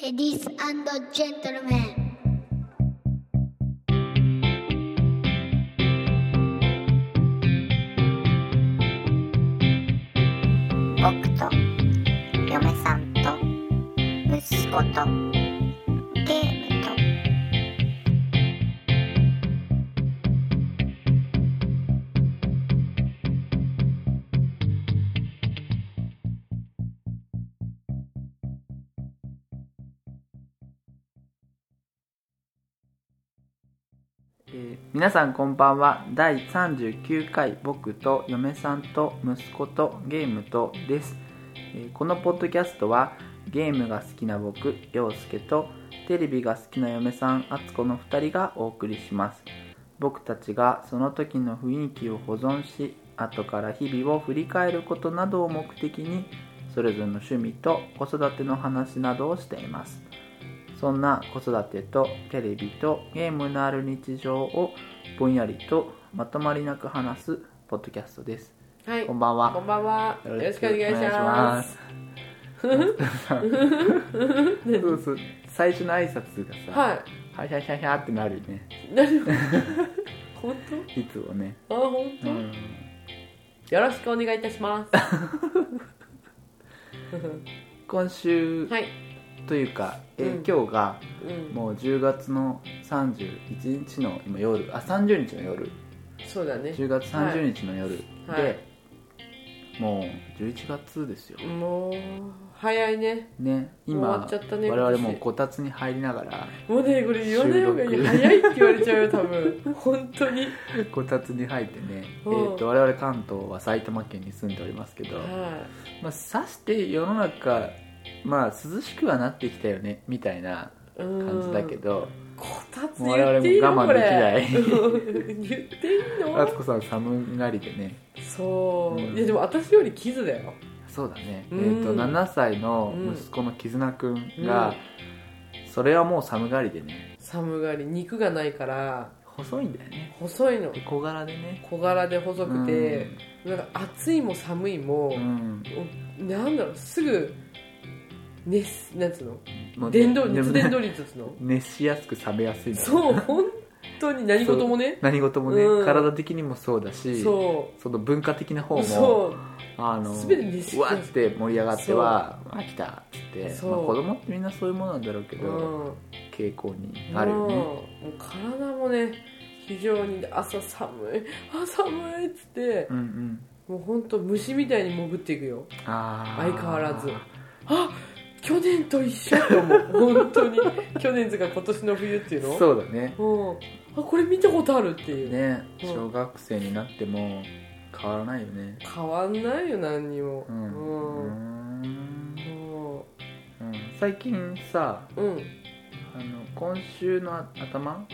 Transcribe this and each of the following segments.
レディースジェントルメン。僕と嫁さんと息子と。皆さんこんばんは。第39回僕と嫁さんと息子とゲームとです、このポッドキャストはゲームが好きな僕陽介とテレビが好きな嫁さん敦子の2人がお送りします。僕たちがその時の雰囲気を保存し後から日々を振り返ることなどを目的にそれぞれの趣味と子育ての話などをしています。そんな子育てとテレビとゲームのある日常をぼんやりとまとまりなく話すポッドキャストです。はい、こんばんは。こんばんは。よろしくお願いします。そうそう最初の挨拶がさ、ははい、はいはいはいってなるよね。本 いつもね。当？あ、本当、うん、よろしくお願いいたします。今週はい。というか、えーうん今日がうん。もう10月の31日の今夜あ30日の夜そうだね。10月30日の夜で、はいもう11月ですよ。もう早いね。ね、終わ今っちゃったね我々もうこたつに入りながらもうねこれ言わない方がいい。早いって言われちゃうよ多分。本当に。こたつに入ってね、えうんー、と我々関東は埼玉県に住んでおりますけど、はまあ、さして世の中、まあ、涼しくはなってきたよねみたいな感じだけ。どこたつもう我々も言っていいの我慢。できない。うん言っていいの？敦子さん寒がりでね。そう、うん。いやでも私よりキズだよ。そうだね、うん。えー、と7歳の息子の絆くんが、それはもう寒がりでね。寒がり。肉がないから。細いんだよね。細いの。で小柄でね。小柄で細くて、なんか暑いも寒いもうん、うん。なんだろうすぐ熱なんつうの？もう伝導でも熱伝導率っつうの？熱しやすく冷めやすいそう本当に何事もね。何事もね、うん。体的にもそうだしそその文化的な方うもそあの全て熱しうわって盛り上がっては「あ来た」っつって、そう。まあ、子供ってみんなそういうものなんだろうけう、ど、うん、傾向にあるよね、もうもう体もね非常に朝寒いあ寒いっつってうんうん。もう本当虫みたいに潜っていくよ。あー。相変わらず。あ去年と一緒と思う。本当に。去年とか今年の冬っていうの？そうだね。うん、あこれ見たことあるっていう、ね。うん。小学生になっても変わらないよね。変わんないよ何にも。うん、うん。うーん。最近さううん。あの今週の頭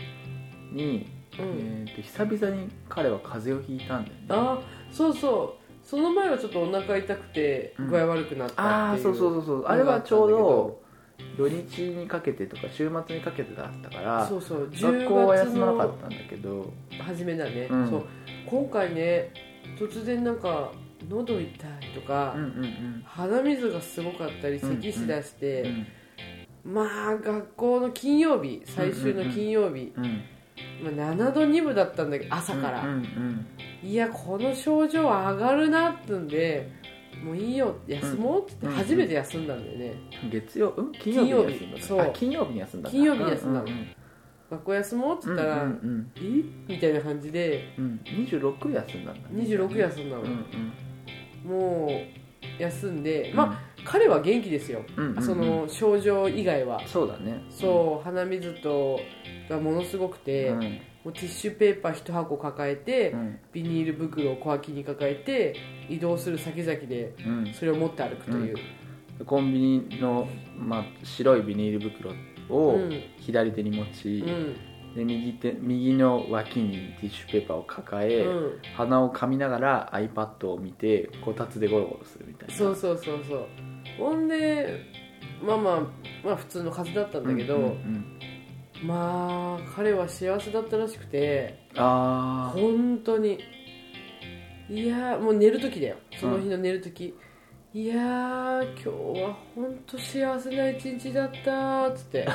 に、うん、えー、と久々に彼は風邪をひいたんだよね。あそうそうその前はちょっとお腹痛くてうん。具合悪くなったっていう、ああそうそうそうそう。あれはちょうど土日にかけてとか週末にかけてだったからそうそう。学校は10月休まなかのったんだけど。初めだね、うん。そう。今回ね突然なんか喉痛いとか、うんうん鼻水がすごかったりうん咳しだして、うん。まあ学校の金曜日最終の金曜日、うんうんまあ、7度2分だったんだけど朝から、うんうんいやこの症状上がるなってんでもういいよ休もうって言うんって初めて休んだんだよね、うん月曜？うん？金曜日に休んだ金曜日そう。あ金曜日に休んだ金曜日に休んだの。学校休もうってうん言ったら、うんうんえ？みたいな感じで。うん。26休んだんだね。26休んだの、うん。もう休んで、うん。まあ彼は元気ですよ、うんうんうん。その症状以外は。そうだね。そう鼻水とがものすごくて、うんもうティッシュペーパー1箱抱えて、うん。ビニール袋を小脇に抱えて移動する先々でうん。それを持って歩くという、コンビニの、まあ、白いビニール袋をうん。左手に持ち、うん。で右手右の脇にティッシュペーパーを抱え、うん、鼻を噛みながら iPad を見てこたつでゴロゴロするみたいな。そうそうそうそう。ほんでまあまあまあ普通の風邪だったんだけど、うんうんうんまあ彼は幸せだったらしくてああ本当に。いやーもう寝る時だよ。その日の寝る時、いやー今日は本当幸せな一日だったーっつって。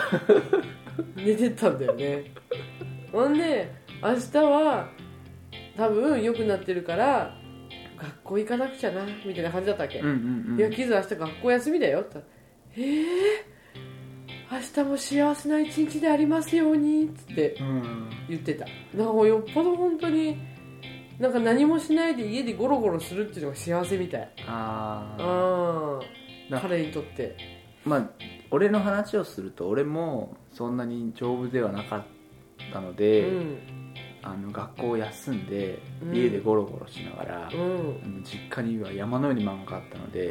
寝てたんだよね。ほんで明日は多分良くなってるから学校行かなくちゃなみたいな感じだったわけ、うんうんうん。いやキズ明日学校休みだよって。言っー、明日も幸せな一日でありますようにっつってうん。言ってた。なんかよっぽど本当になんか何もしないで家でゴロゴロするっていうのが幸せみたい。ああ彼にとって。まあ俺の話をすると俺もそんなに丈夫ではなかったのうで、ん。あの学校を休んでうん。家でゴロゴロしながら、うん。実家には山のように漫画があったので、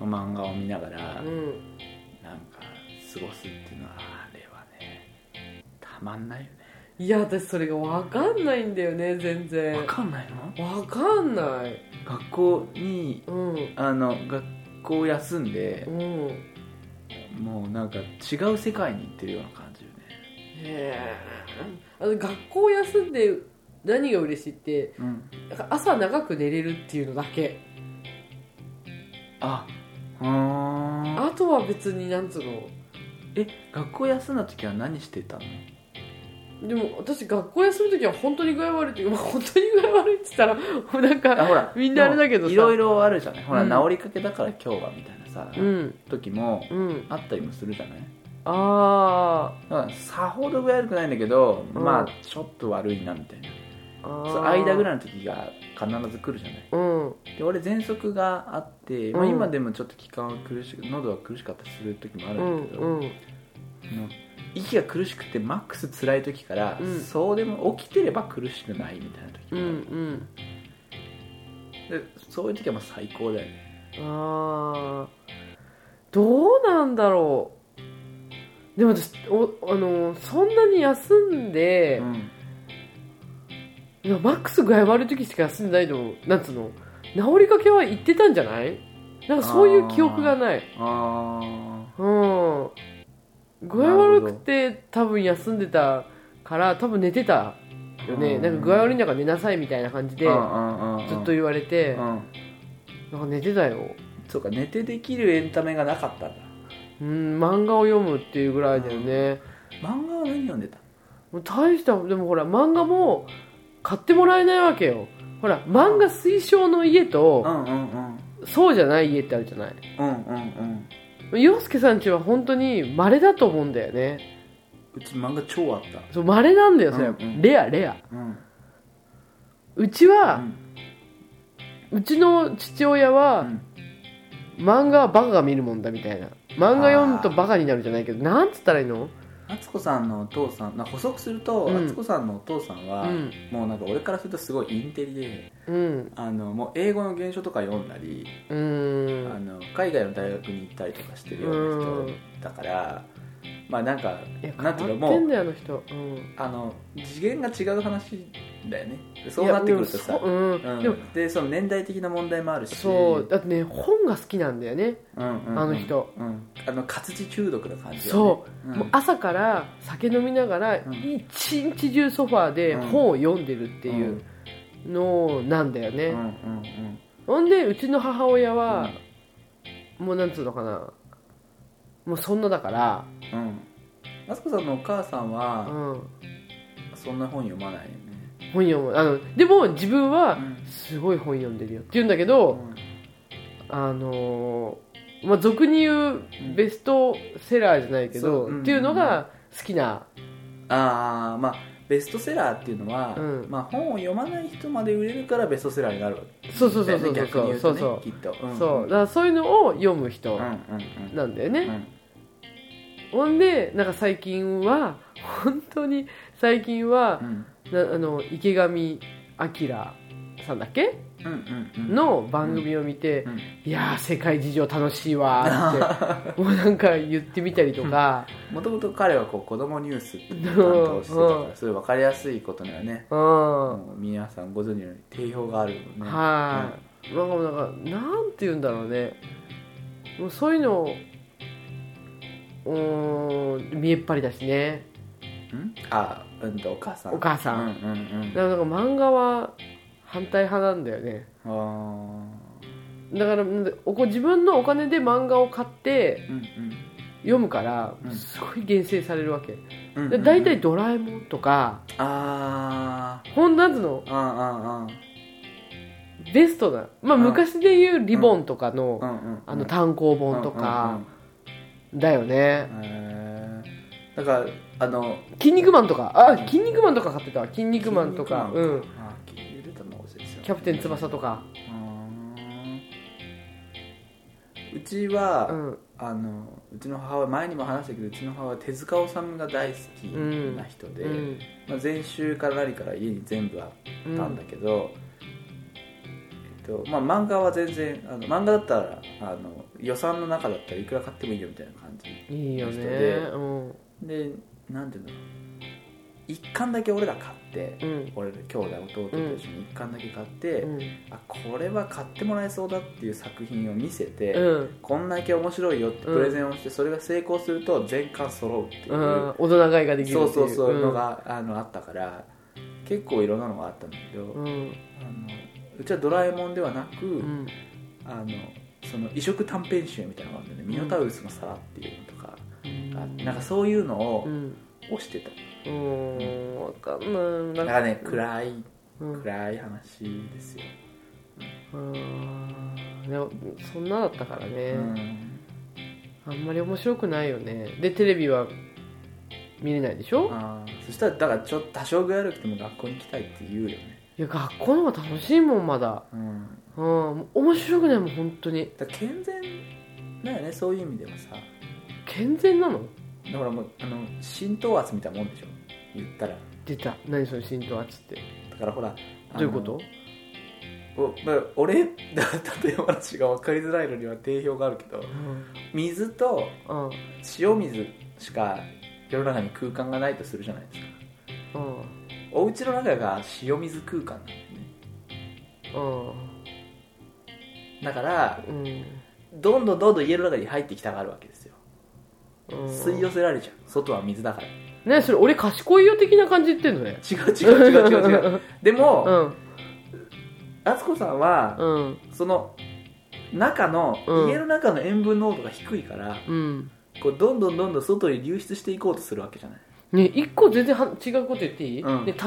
漫画を見ながら、うん。なんか過ごすっていうのはあれはねたまんないよね。いや私それが分かんないんだよね全然。わかんないの？分かんない。学校にうん。あの学校を休んでうん。もうなんか違う世界に行ってるような感じよね。へえ。あの学校休んで何が嬉しいってうん。朝長く寝れるっていうのだけ。あうーん。あとは別になんつうのえ学校休んだ時は何してたの？でも私学校休む時は本当に具合悪いっていうか、まあ、本当に具合悪いって言ったらもうなんかあほらみんなあれだけどさ。いろいろあるじゃない？ほら、うん。治りかけだから今日はみたいなさ、うん。時もうん。あったりもするじゃない？あだからさほど具合悪くないんだけど、うん。まあちょっと悪いなみたいな間ぐらいいの時が必ず来るじゃない。うん。で俺喘息があって、まあ、うん今でもちょっと気管は苦しく喉は苦しかったりする時もあるうんんだけど、んうん。あの息が苦しくてマックス辛い時から、うん。そうでも起きてれば苦しくないみたいな時うんうもん。ある、でそういう時はもう最高だよね。ああどうなんだろう。でも私おあのそんなに休んで、うんいやマックス具合悪い時しか休んでないのなんつうの？治りかけは行ってたんじゃない？なんかそういう記憶がない。あうん。具合悪くて多分休んでたから多分寝てたよね。うん。なんか具合悪いんだから寝なさいみたいな感じであずっと言われてうん。なんか寝てたよ。そうか寝てできるエンタメがなかったんだ。うん漫画を読むっていうぐらいだよね。漫画は何読んでた？もう大したでもほら漫画も買ってもらえないわけよ。ほら漫画推奨の家とんうんうんそうじゃない家ってあるじゃない。うんうんうん洋介さんちは本当に稀だと思うんだよね。うち漫画超あった。そう稀なんだよそれ、うんうん。レアレア。うん。うちは、うん。うちの父親は、漫画はバカが見るもんだみたいな。漫画読むとバカになるじゃないけどなんつったらいいの？敦子さんのお父さんな補足するとうん。敦子さんのお父さんは、うん。もうなんか俺からするとすごいインテリでうん。あのもう英語の原書とか読んだり、あの海外の大学に行ったりとかしてるような人だから、まあなんかなんていうのもうあの次元が違う話だよね。そうなってくるとさ。でもそううん。うん。でもでその年代的な問題もあるしそう。だってね本が好きなんだよね。うんうんうん。あの人、うん、あの活字中毒な感じね。そう、ん。もう朝から酒飲みながらん。一日中ソファーで本を読んでるっていうのなんだよね、うんうんほんでうちの母親は、もうなんつうのかな。もうそんなだから、うん。うんマツコさんのお母さんうはん、そんな本読まない本読む。あのでも自分はうん。すごい本読んでるよって言うんだけど、あのーまあ、俗に言うベストセラーじゃないけど、っていうのが好きな、ああまあベストセラーっていうのは、うん。まあ、本を読まない人まで売れるからベストセラーになるわけ。そうそうそうそうだよね逆に言うそうそうきっと、うんそうだからそういうのを読む人うんうんうんなんだよね、うんほんでなんか最近は本当に最近はう、んなあの池上彰さんだっけ？うんうんうん。の番組を見て、うん。いやー世界事情楽しいわーって もうなんか言ってみたりとか、もともと彼はこう子供ニュースっていうのを担当してたからそれ分かりやすいことにはね皆さんご存知のように定評があるよね。はい、なん。かもうなんかなんて言うんだろうね。もうそういうのうーん見えっ張りだしね。うん？あうんとお母さん。お母さん。うんうんうん。だから漫画は反対派なんだよね。あだからおこ自分のお金で漫画を買ってうん読むからうんすごい厳選されるわけ、うんで大体「ドラえもん」とかあほんなんつうのーあベストな、まあ、うん。昔で言うリボンとかの,、ーあの単行本とかだよね。うんうんからあの「筋肉マン」とか。あ筋肉マンとか買ってた「筋肉マン」とか。うん。あー出たの忘れてたキャプテン翼とか。うちは、うん。あのうちの母親前にも話したけどうちの母親は手塚治虫が大好きな人で、うん。まあ、前週から何から家に全部あったんだけど、えっとまあ、漫画は全然あの漫画だったらあの予算の中だったらいくら買ってもいいよみたいな感じいいよね。人でうんでなんていうの？一巻だけ俺ら買って、うん。俺ら兄弟弟と一緒に一巻だけ買って、うん。あこれは買ってもらえそうだっていう作品を見せて、うん。こんだけ面白いよってプレゼンをして、それが成功すると全巻揃うっていう、うん。大人買いができるっていそうそうそううんのが、あのあったから結構いろんなのがあったんだけど、うん。あのうちは「ドラえもん」ではなく、うん。あのその異色短編集みたいなのがあるんだよね「ミノタウルスの皿」っていうのとかなんかそういうのをうん。推してた、うん分かんない。だなんからね暗いうん。暗い話ですよ、うん。でもそんなだったからね、うん。あんまり面白くないよね。でテレビは見れないでしょ？あーそしたらだからちょっと多少具合悪くても学校に行きたいって言うよね。いや学校の方が楽しいもんまだ。うん。うん。面白くないもん本当に。だ健全だよねそういう意味ではさ健全なの？だからもうあの浸透圧みたいなもんでしょ？言ったら。出た。何その浸透圧って。だからほらどういうこと？おまあ俺だ例え話が分かりづらいのには定評があるけど水とうん。うん塩水しか世の中に空間がないとするじゃないですか。お家の中が塩水空間なんだよね。だからうんうん。どんどんどんどん家の中に入ってきたがるわけ吸い寄せられちゃう。外は水だから。ねそれ俺賢いよ的な感じ言ってんのね。違う違う違う違う違う。でも、うん。敦子さんは、うん。その中の、うん家の中の塩分濃度が低いからうん。こうどんどんどんどん外に流出していこうとするわけじゃない。ね一個全然は違うこと言っていい、うん。で例え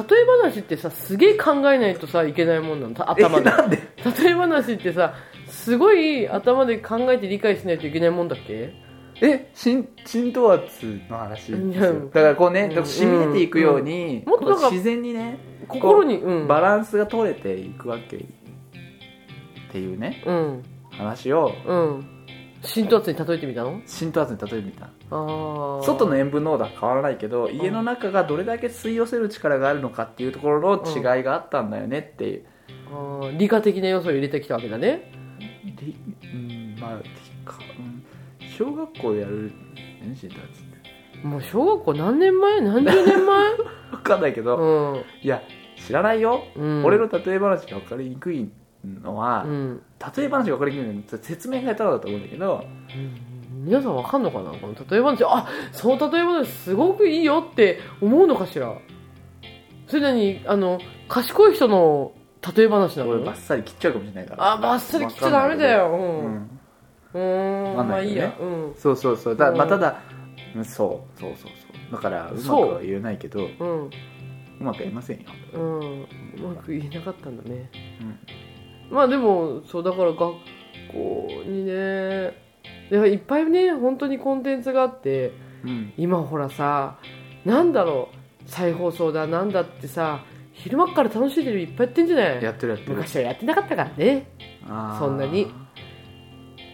話ってさすげえ考えないとさいけないもんなの。た頭で？例え話ってさすごい頭で考えて理解しないといけないもんだっけ？え浸浸透圧の話？ですよだからこうね、うん。だから染み出ていくように、うん。もっとなんかこう自然にね心にうん。バランスが取れていくわけっていうねうん。話をうん。浸透圧に例えてみたの？浸透圧に例えてみた。ああ外の塩分濃度は変わらないけど家の中がどれだけ吸い寄せる力があるのかっていうところの違いがあったんだよねっていう、あー。理科的な要素を入れてきたわけだね。りうんまあ小学校でやるって。もう小学校何年前？何十年前？分かんないけど、うん。いや知らないよ、うん。俺の例え話が分かりにくいのは、うん。例え話が分かりにくいのは説明が下手だと思うんだけどうん。皆さんわかんのかな？この例え話。あその例え話すごくいいよって思うのかしら？それなにあの賢い人の例え話なの？俺バッサリ切っちゃうかもしれないから。あバッサリ切っちゃダメだよ。ううん。んうーん。わかんないけどね。まあいいや。うん。そうそうそう。だ,、まあ、うん。ただうんそうそうそう。そうだからう。まくは言えないけどううんまく言えませんよ、うん。うまく言えなかったんだね。うん。まあでもそうだから学校にねいっぱいね本当にコンテンツがあってうん、今ほらさなんだろう再放送だなんだってさ昼間っから楽しいテレビいっぱいやってんじゃない？やってるやってる。昔はやってなかったからね。そんなに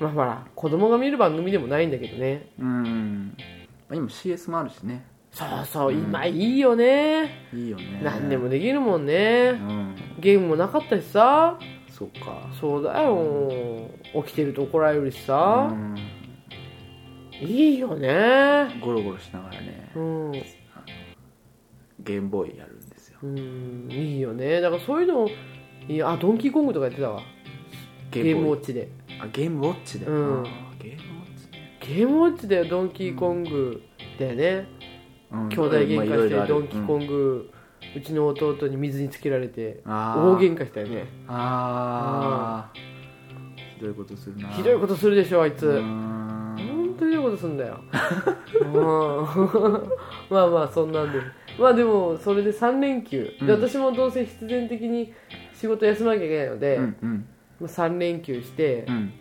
まあほら子供が見る番組でもないんだけどね。うんまあ今 CS もあるしね。そうそううん。今いいよね、いいよね。何でもできるもんうねん。ゲームもなかったしさ。そっか。そうだよ。起きてると怒られるしさ。う、ん。いいよね。ゴロゴロしながらね。うん、ゲームボーイやるんですよ。うん、いいよね。だからそういうのいいあドンキーコングとかやってたわ。ゲゲームウボーイ。ォッチであゲームウォッチで、うん。あーゲームウォッチね。ゲームウォッチだよドンキーコングだよね、うん。兄弟喧まあい嘩してろいろある。ドンキーコング、うちの弟に水につけられてあ大ー喧嘩したよね。あー。どいことするな。ひどいことするでしょあいつ、うー本ん当にひどいことすんだよ。うん。まあまあそんなんで。まあでもそれで3連休、うん。で私もどうせ必然的に仕事休まなきゃいけないので、うんうんまあ、3連休して、うん。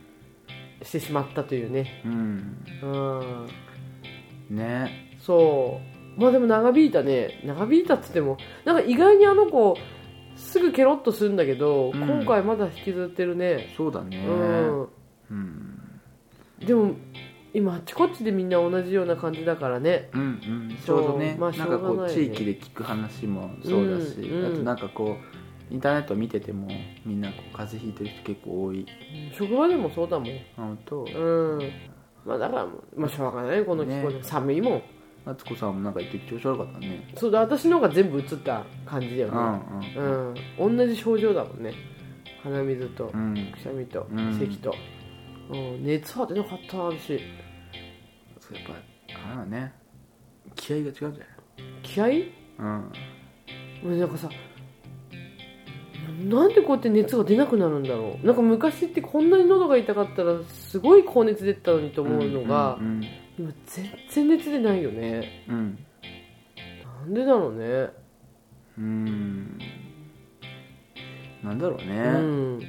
してしまったというね。うん。うん。ね。そう。まあでも長引いたね。長引いたっつってもなんか意外にあの子すぐケロッとするんだけど、うん。今回まだ引きずってるね。そうだね。うん。うん。でも今あっちこっちでみんな同じような感じだからね。うんうん。ちょうどね,、まあなんかこう地域で聞く話もそうだし、うんうん。あとなんかこうインターネット見ててもみんなこう風邪ひいてる人結構多い。職場でもそうだもん。本当？うん。まあだからまあしょうがないこの気候で、ね。寒いもん。敦子さんもなんか言って調子悪かったね。そうだ私の方が全部映った感じだようねんうん、同じ症状だもんね。鼻水とうん。うんくしゃみとうん。咳と、うん、熱は出なかったな私そうやっぱあれだね。気合が違うんじゃない？気合？うん。もうなんかさなんでこうやって熱が出なくなるんだろう。なんか昔ってこんなに喉が痛かったらすごい高熱出てたのにと思うのが、うん今全然熱出ないよね。うん。うんなんでだろうね。うんなんだろうね、うん。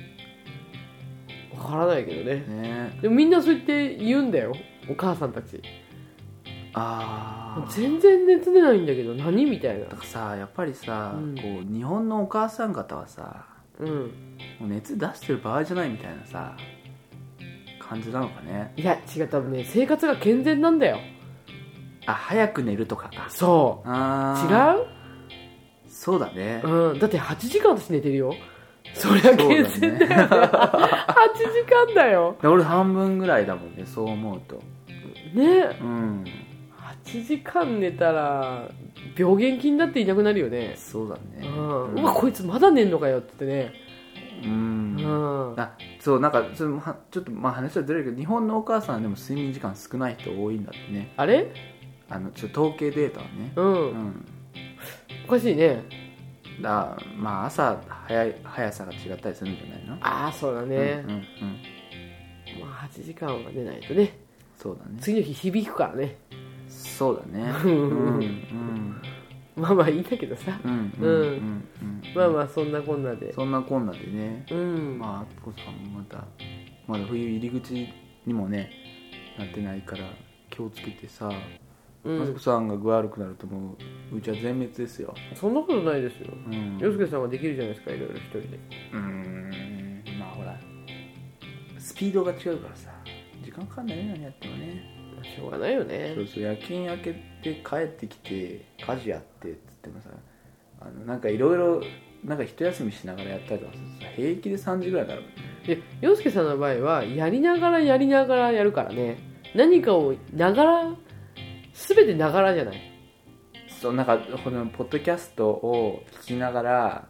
わからないけどね。ね。でもみんなそう言って言うんだよ。お母さんたちああ全然熱出ないんだけど何みたいな。だからさやっぱりさ、うん。こう日本のお母さん方はさうん。もう熱出してる場合じゃないみたいなさ感じなのかね。いや違う多分ね生活が健全なんだよ。あ早く寝るとかか。そう。あー。違う？そうだね。うん、だって8時間私寝てるよ。そりゃ健全だよね。8時間だよ。で俺半分ぐらいだもんねそう思うと。ね。うん8時間寝たら病原菌だっていなくなるよね。そうだね。うん、うわこいつまだ寝んのかよって言ってね。うん。うん。あそうなんかそれもはちょっとまあ話はずれるけど日本のお母さんでも睡眠時間少ない人多いんだってね。あれ？あのちょっと統計データはね。うん、うん。おかしいね。だまあ朝早い速さが違ったりするんじゃないの？ああそうだね。うん、うんうん。まあ8時間は寝ないとね。そうだね。次の日響くからねそうだね。ううん。んうん。まあまあいいんだけどさ。うん。うん。うん。うん。まあまあそんなこんなで。そんなこんなでね。うん、まああつこさんもまたまだ冬入り口にもねなってないから気をつけてさ。うん。あつこ、さんが具悪くなるともううちは全滅ですよ。そんなことないですよ。うん。洋介さんはできるじゃないですかいろいろ一人で。うーん。まあほらスピードが違うからさ。時間かかんないね何やってもね。まあしょうがないよね。そうそう夜勤明けて帰ってきて家事やってっつってもさあのなんかいろいろなんか一休みしながらやったりとかさ平気で3時ぐらいになるで洋介さんの場合はやりながらやりながらやるからね。何かをながら全てながらじゃない。そうなんかこのポッドキャストを聞きながら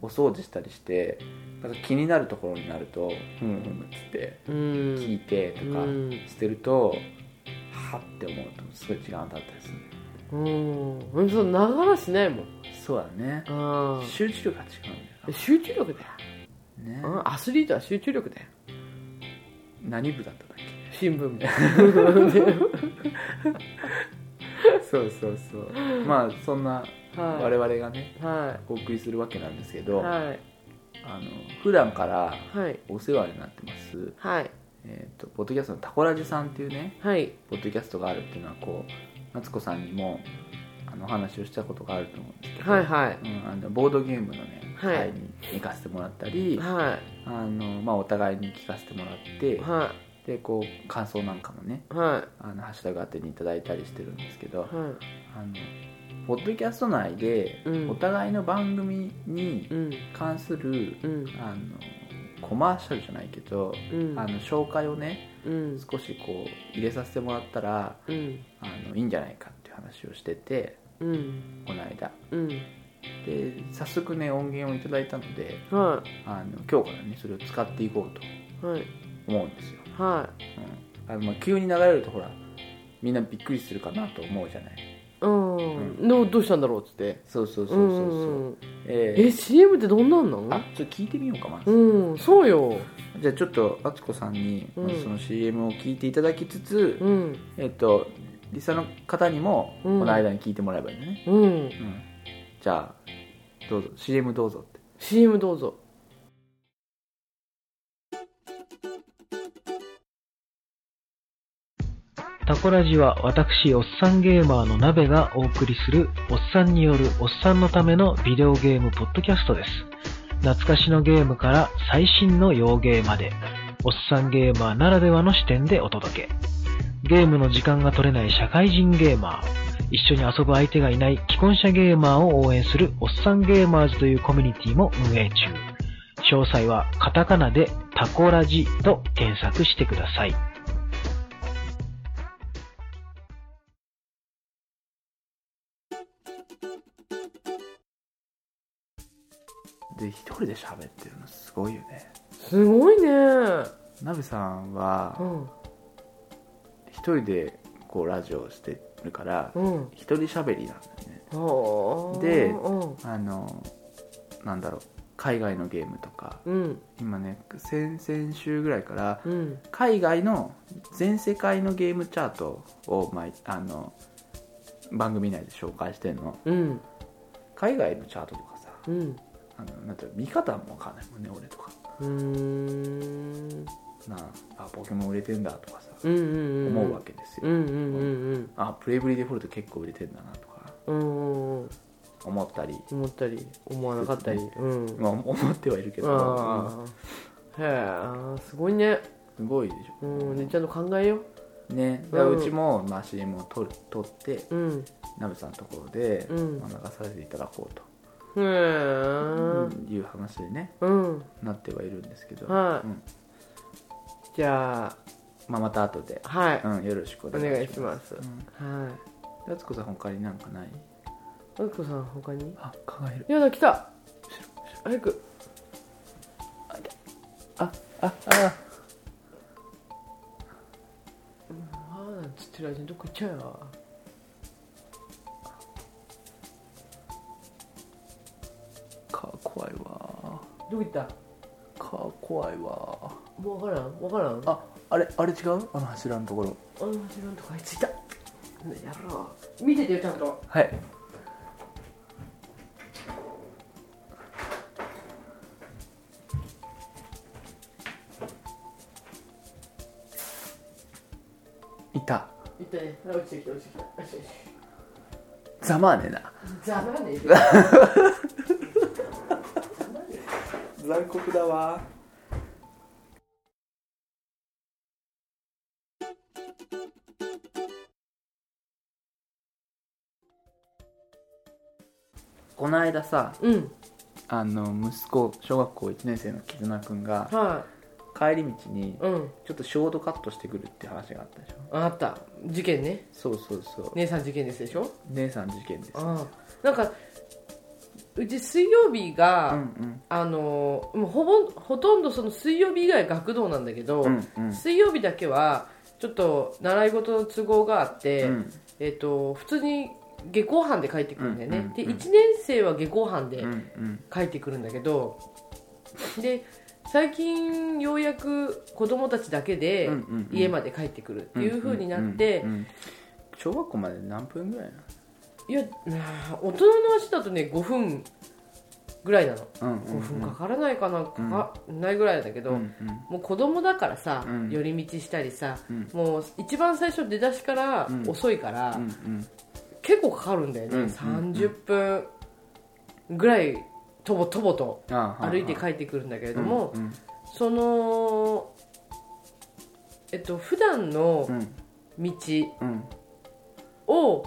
お掃除したりしてなんか気になるところになると「ふむふむ」っつってうん。聞いてとかうん。してるとはって思うとすごい時間経ったりするうん。うんそうながらしないもん。そうだね。集中力が違うんだ集中力だよ、よね。うんアスリートは集中力だよ。何部だったんだっけ？新聞みたいなそうそうそう。まあそんなはい。我々がねはお送りするわけなんですけいど、はい。あの普段からはい。お世話になってます、はいえー、とポッドキャストのタコラジさんっていうねはい。ポッドキャストがあるっていうのはこう夏子さんにもあのお話をしたことがあると思うんですけど、はいはい。うん、あのボードゲームのねはい。会に行かせてもらったり、はあのまあ、お互いに聞かせてもらってい。はでこう感想なんかもねい。はあのハッシュタグ当てにいただいたりしてるんですけど、い。はあのポッドキャスト内でうん。お互いの番組に関する、うん。あのコマーシャルじゃないけど、うん。あの紹介をねうん。少しこう入れさせてもらったらうん。あのいいんじゃないかっていう話をしててうん。この間。うん。で早速ね音源をいただいたのではあの今日からねそれを使っていこうと思うんですよ、はうん。あのまあ、急に流れるとほらみんなびっくりするかなと思うじゃないいうん。うん。どうどうしたんだろうっつって。そうそうそうそうそう、んん。えー。え CM ってどんなんなのあちょっと聞いてみようかまず、うんそうよ。じゃあちょっとあつこさんに、うん。まずその CM を聞いていただきつつ、うん。えっとリサの方にもこうん。の間に聞いてもらえばいいのね、うん。うん。じゃあどうぞ。CM どうぞって。CM どうぞタコラジは私、おっさんゲーマーの鍋がお送りする、おっさんによるおっさんのためのビデオゲームポッドキャストです。懐かしのゲームから最新の洋ゲーまで、おっさんゲーマーならではの視点でお届け。ゲームの時間が取れない社会人ゲーマー、一緒に遊ぶ相手がいない既婚者ゲーマーを応援するおっさんゲーマーズというコミュニティも運営中。詳細はカタカナでタコラジと検索してください。で一人で喋ってるのすごいよね。すごいね。なべさんはうん。一人でこうラジオをしてるからうん。一人喋りなんだよね。はあでうん。あのなんだろう海外のゲームとかうん。今ね先々週ぐらいからうん。海外の全世界のゲームチャートを毎あの番組内で紹介してんの。うん。海外のチャートとかさうんあのなんて見方もわかんないもんね俺とか。うーん。なああポケモン売れてんだとかさうんうんうん。思うわけですよ、うんうんうんあプレイブリデフォルト結構売れてんだなとかうんうんうん。思ったり、思ったり思わなかったり。うん。まあ、思ってはいるけど、うん。ああへえすごいね。すごいでしうんでちゃんと考えよょね。だからうんうちも、まあ、CM を撮る撮ってううん。ナベさんのところで、うん。まあ、流させていただこうと、へえいう話でねうん。なってはいるんですけど、はい。うん。じゃまあ、また後で、あはい。うん、よろしくおお願いします。すうん。はい。やつこさん他になんかない？あきこさん他に？あ蚊がいる。やだ来た。早く。ああああ。あなんつってる間にどっか行っちゃうよどこ行った？蚊怖いわ。もう分からん？分からん？ああれあれ違う？あの柱のところ。あの後ろのとこあいついた。やろう。見ててよちゃんと。はい。いた。いったね。落ちてきた落ちてきた。ざまあねえな。ざまね 残酷だわ。この間さうん。あの息子小学校1年生の絆くんがは帰り道にいうん。ちょっとショートカットしてくるって話があったでしょ？あった。事件ね。そうそうそう。姉さん事件ですでしょ？姉さん事件です。ああ。なんかうち水曜日が、うんうん。あのもうほぼほとんどその水曜日以外学童なんだけど、うんうん。水曜日だけはちょっと習い事の都合があって、うん。えっと普通に下校班で帰ってくるんだよね、うんうんうんで1年生は下校班でうんうん。帰ってくるんだけどで最近ようやく子供たちだけでうんうんうん。家まで帰ってくるっていう風になって、うんうんうん小学校まで何分ぐらいいや大人の足だとね5分ぐらいなの。なの、うん5分かからないかな、かかないぐらいだけど、うんうん。もう子供だからさ、うん。寄り道したりさ、うん。もう一番最初出だしからうん。遅いから、うんうん。結構かかるんだよね、うんうん30分ぐらいとぼとぼと歩いて帰ってくるんだけれども、うん。そのえっと普段のうん。道うん。を、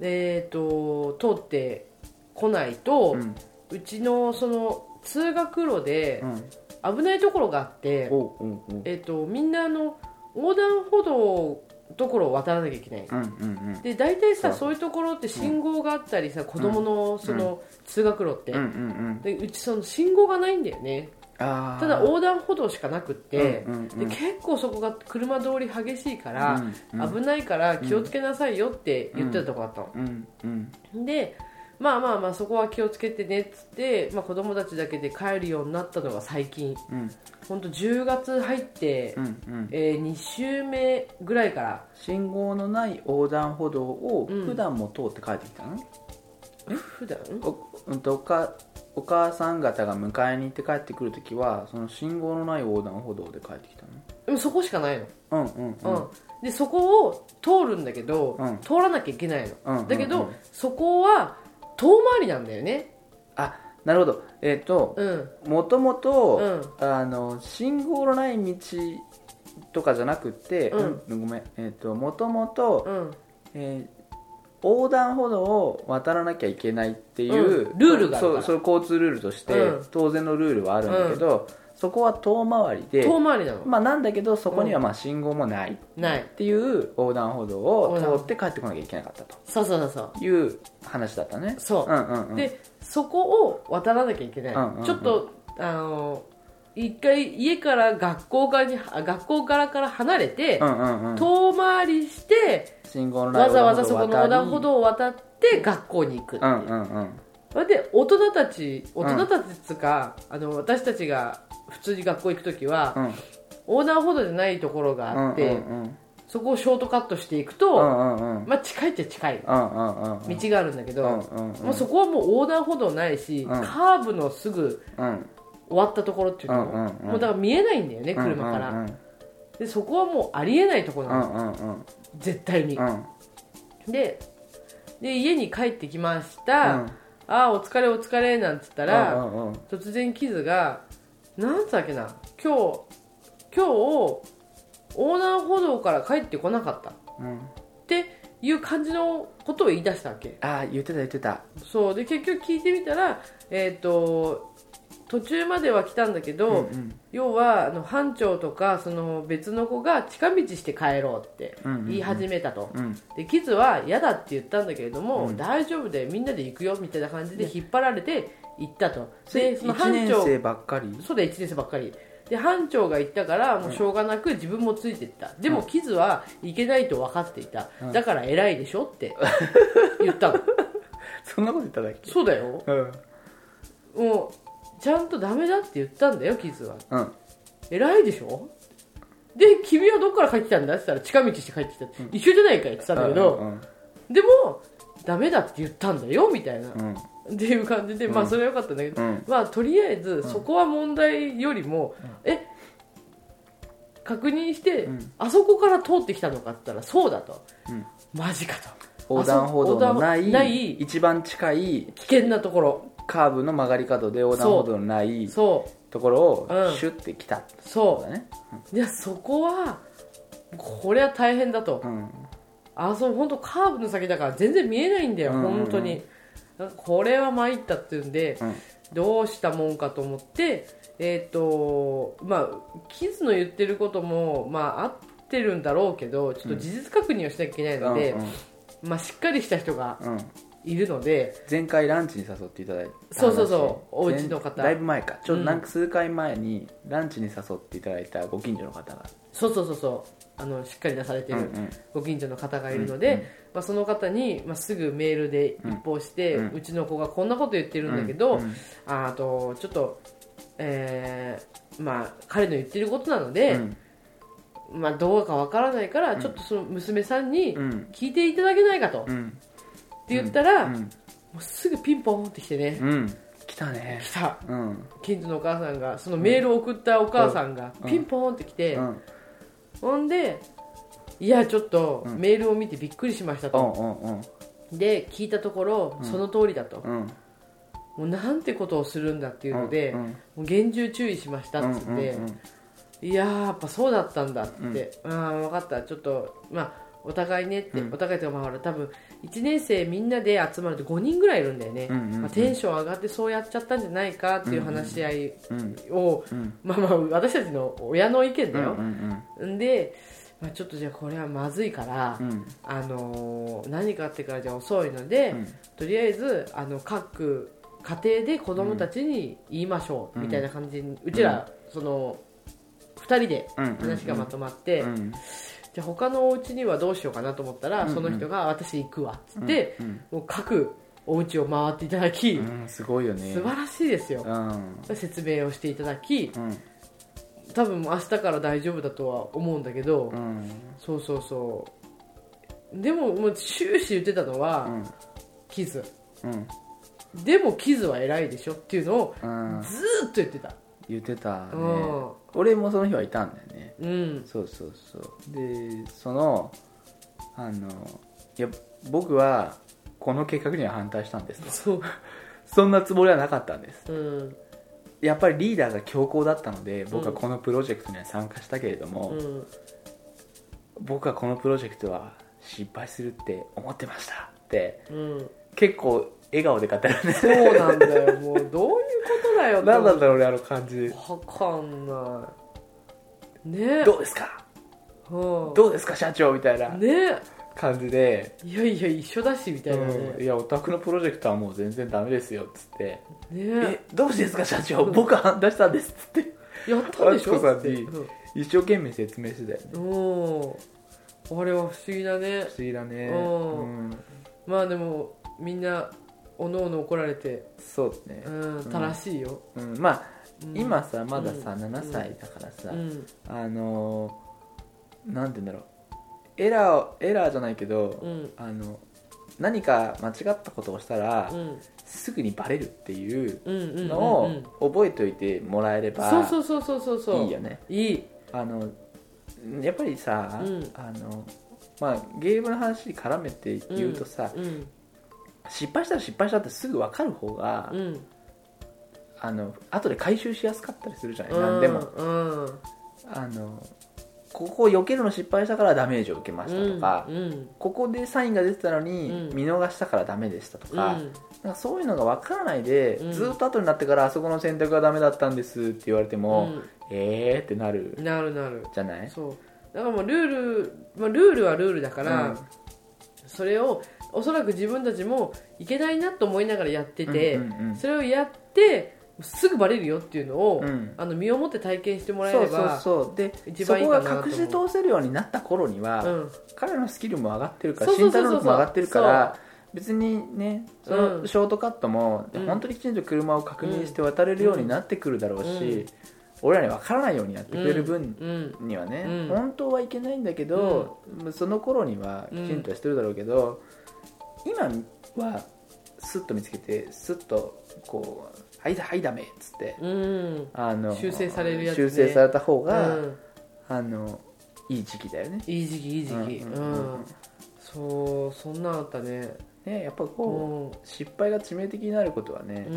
えっと通ってこないと、うん。うちのその通学路でうん。危ないところがあって、おうおうおうえっとみんなあの横断歩道ところを渡らなきゃいけない。うんうんうん。で大体さそう。いうところって信号があったりさ、子供のその通学路って、うんうんうん。でうちその信号がないんだよねただ横断歩道しかなくって、うんうんうん。で結構そこが車通り激しいから、うんうん。危ないから気をつけなさいよって言ってたとこだったの、うん。うんでまあまあまあそこは気をつけてねっつって、まあ、子供たちだけで帰るようになったのが最近。うん。本当10月入って、うんうん。えー2週目ぐらいから。信号のない横断歩道をうん。普段も通って帰ってきたの、普段？おうんとおかお母さん方が迎えに行って帰ってくるときはその信号のない横断歩道で帰ってきたでもそこしかないの、のうんうんううん。んでそこを通るんだけど、うん。通らなきゃいけないの、うんうんうん。だけどそこは遠回りなんだよね。あなるほど。えっ、とうん。もともとうあの信号のない道とかじゃなくて、うん。うんごめん。えっ、ともともとうん。えー横断歩道を渡らなきゃいけないっていう、うんルールがあるから。そう交通ルールとして、うん。当然のルールはあるんだけど、そこは遠回りで遠回りなの、まあ、なんだけどそこにはまあ信号もない。っない。ていう横断歩道を通って帰ってこなきゃいけなかったと。そうそうそうそう。いう話だったね。そう、うんうんうん。でそこを渡らなきゃいけない、うんうんうん。ちょっとあの一回家から学校側にあ学校側から離れて、うんうんうん。遠回りして信号のないわざわ横ざそこの横断歩道を渡って学校に行く。っていううんうんうん。それで大人たち大人たちっつうか、あの私たちが普通に学校行く時は、うん。横断歩道じゃないところがあって、うんうんそこをショートカットしていくうと、んうんうん。まあ近いっちゃ近い。うんうんうんうん。道があるんだけど、うんうんうん。もうそこはもう横断歩道ないし、ん。カーブのすぐうん。終わったところっていうの、うんうんうん。もうだから見えないんだよね車から、うんうんでそこはもうありえないところうなの、んうんうん絶対に、うん。でで家に帰ってきました、うん。ああお疲れお疲れなんつったら、うんうんうん。突然キズがなんつったっけな今日今日横断歩道から帰ってこなかった。っうん。ていう感じのことを言い出したわけ。ああ言ってた言ってた。そう。で結局聞いてみたらえっ、と途中までは来たんだけど、うんうん。要はあの班長とかその別の子が近道して帰ろうってうんうんうん言い始めたと、うん。でキズは嫌だって言ったんだけれども、うん。大丈夫でみんなで行くよみたいな感じで引っ張られて行ったと。ででその1班長年生ばっかり？そうだ1年生ばっかり。で班長が行ったからもうしょうがなく自分もついてった。でもキズは行けないと分かっていた、うん。だから偉いでしょって 言ったの。そんなこと言っただっけ？そうだよ。うん。もうちゃんとダメだって言ったんだよキズは。うん。偉いでしょ？で君はどっから帰ってきたんだって言ったら近道して帰ってきた、一緒じゃないかいって言ってたんだけど、うん。でもダメだって言ったんだよみたいな、うん。っていう感じで、まあそれはよかったんだけど、うん。まあとりあえずそこは問題よりも、え確認して、うん。あそこから通ってきたのかって言ったらそうだと、うん。マジかと。横断歩道のなあそう横断ないい一番近い危険なところカーブの曲がり角で横断歩道のないそところをうん。シュッて来たうそだね。う。いやそこはこれは大変だと、うん。あそう本当カーブの先だから全然見えないんだよ、うんうんうん。本当に。これは参ったっていうんで、うん。どうしたもんかと思ってえっ、とまあキズの言ってることもまあ合ってるんだろうけどちょっと事実確認をしなきゃいけないので、うんまあ、しっかりした人がうんうんいるので前回ランチに誘っていただいたそうそうそう。話お家の方。前だいぶ前か。ちょっとなんうか数回前にランチに誘っていただいたご近所の方が。そうそうそうそう。あのしっかりなされてるうんうん。ご近所の方がいるので、まあ、その方に、まあ、すぐメールで一報して、ううんちの子がこんなこと言ってるんだけど、うんああとちょっと、えーまあ、彼の言ってることなので、うん。まあ、どうかわからないから、ちょっとその娘さんにうん。聞いていただけないかと、うん言ったら、もうん。うすぐピンポンって来てね、うん。来たね。来た。うん。近所のお母さんがそのメールを送ったお母さんがうん。ピンポンって来て、うん。ほんでいやちょっとうん。メールを見てびっくりしましたうんと、うんうん。で聞いたところ、その通りだと、うん。もうなんてことをするんだっていうので、うんもう厳重注意しましたっつって、うんうんうん。いやーやっぱそうだったんだって、ああ分かったちょっとまあお互いねって、うんお互いとかまあほら多分1年生みんなで集まると5人ぐらいいるんだよね、うんうんうん。まあ、テンション上がってそうやっちゃったんじゃないかっていう話し合いうんを、うん。まあまあ私たちの親の意見だよ、うんうんん。で、まあ、ちょっとじゃあこれはまずいから、うん。あのー何かあってからじゃ遅いので、うん。とりあえずあの各家庭で子供たちに言いましょう、うんみたいな感じにうちら、その2人でうん。話がまとまって、うんじゃあ他のお家にはどうしようかなと思ったら、うんうん。その人が私行くわっつって、うんもう各お家を回っていただき、うんすごいよね。素晴らしいですよ、うん。説明をしていただきうん。多分明日から大丈夫だとは思うんだけど、うん。そうそうそう。でももう終始言ってたのは、キズ。うん。でもキズは偉いでしょっていうのをうん。ずーっと言ってた。言ってたね。うん俺もその日はいたんだよね。うん。そうそうそう。でそのあのいや僕はこの計画には反対したんですと。そう。そんなつもりはなかったんです。うん。やっぱりリーダーが強硬だったので僕はこのプロジェクトには参加したけれども、うん。僕はこのプロジェクトは失敗するって思ってましたってうん。結構笑顔で語るね。そうなんだよ。もうどういうことだよ何なんだろうねあの感じ。わかんない。ね。どうですか？うん。どうですか社長みたいなね。感じで、いやいや一緒だしみたいなうん。いねやお宅のプロジェクトはもう全然ダメですよっつって。ね。えどうしてですか社長？僕は反対したんですっつって。やったでしょさんに一生懸命説明してたよね。うん。あれは不思議だね。不思議だね。うん。うん。まあでもみんなおのおの怒られて。そうね。う、ん正しいよ、うん。まあうん。今さまださ、うん。7歳だからさ、うん。あのーなんて言うんだろう。エラーエラーじゃないけど、うん。あの何か間違ったことをしたら、うん。すぐにバレるっていううんうんうんのをうん覚えておいてもらえれば、そうそうそうそうそうそう。いいよね。いい。あのやっぱりさ、うん。あのまあ、ゲームの話に絡めて言うとさ、うん失敗したら失敗したってすぐ分かる方が、うん。あの後で回収しやすかったりするじゃない、何でも。うん。あのここを避けるの失敗したからダメージを受けましたとか、うんここでサインが出てたのにうん。見逃したからダメでしたとか,、うん。なんかそういうのが分からないで、うん。ずっと後になってからあそこの選択がダメだったんですって言われても、うえーってなるんなるなる。じゃない？そう。だからもうルール、まあ、ルールはルールだから、うんそれをおそらく自分たちもいけないなと思いながらやってて、うんうんうん。それをやってすぐバレるよっていうのを、うん。あの身をもって体験してもらえそうそうればそう。で一そこが隠し通せるようになった頃には、うん。彼のスキルも上がってるからそうそうそうそう。身体能力も上がってるから別にねそのうん。ショートカットも、うん。本当にきちんと車を確認して渡れるようになってくるだろうし、うん俺らに分からないようにやってくれる分うん。にはね、うん。本当はいけないんだけど、その頃にはきちんとしてるだろうけど、今はスッと見つけてスッとこう「はいだはいダメ」っつってうん。あの修正されるやつね。修正された方が、うん。あのいい時期だよね。いい時期いい時期。うんううんうん。ん。そうそんなんあったね。ねやっぱうこう、ん。失敗が致命的になることはね、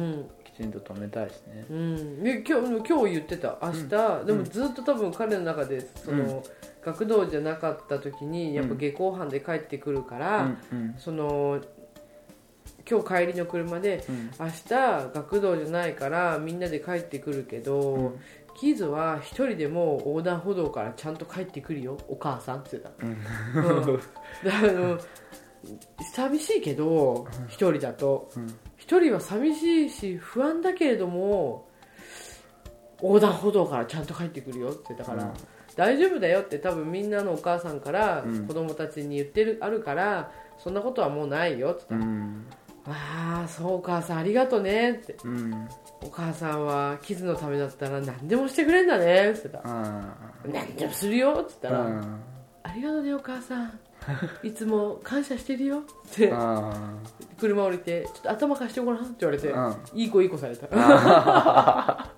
ちんと止めたいしね。うん、で今日今日言ってた。明日、でもずっと多分彼の中でその、うん学童じゃなかった時にやっぱ下校班で帰ってくるから、うんその今日帰りの車でうん。明日学童じゃないからみんなで帰ってくるけど、うん。キズは一人でも横断歩道からちゃんと帰ってくるよお母さんって言ってた、うん。うん。であの寂しいけど一人だと。うん一人は寂しいし不安だけれども横断歩道からちゃんと帰ってくるよって言ったから、うん。大丈夫だよって多分みんなのお母さんからうん。子供たちに言ってる、あるからそんなことはもうないよってう言ったん。ら、ああそうお母さんありがとねって。うん。お母さんはキズのためだったら何でもしてくれんだねって言ってたあ何でもするよって言ったら、うん。ありがとうねお母さん いつも感謝してるよ。ってあ車降りてちょっと頭貸してごらんって言われて、うん。いい子いい子された。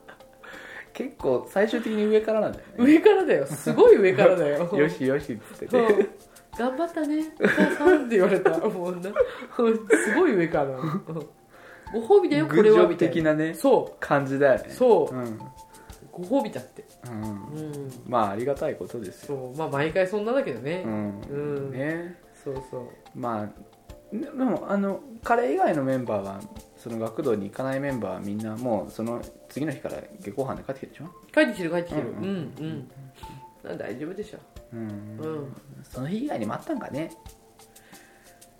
結構最終的に上からなんだよね。上からだよ。すごい上からだよ。よしよしっつってね。頑張ったね。お母さんって言われた。もうな。すごい上から。うんご褒美だよこれは。みたいな。的なねそ感じだよね。うそう。うんご褒美だってうんまあありがたいことですよそうまあ毎回そんなだけどね、うんうんねそうそうまあでもあの彼以外のメンバーはその学童に行かないメンバーはみんなもうその次の日から下校班で帰ってきてるでしょ帰ってきてる帰ってきてるううんんうん、な大丈夫でしょうん、うんその日以外にもあったんかね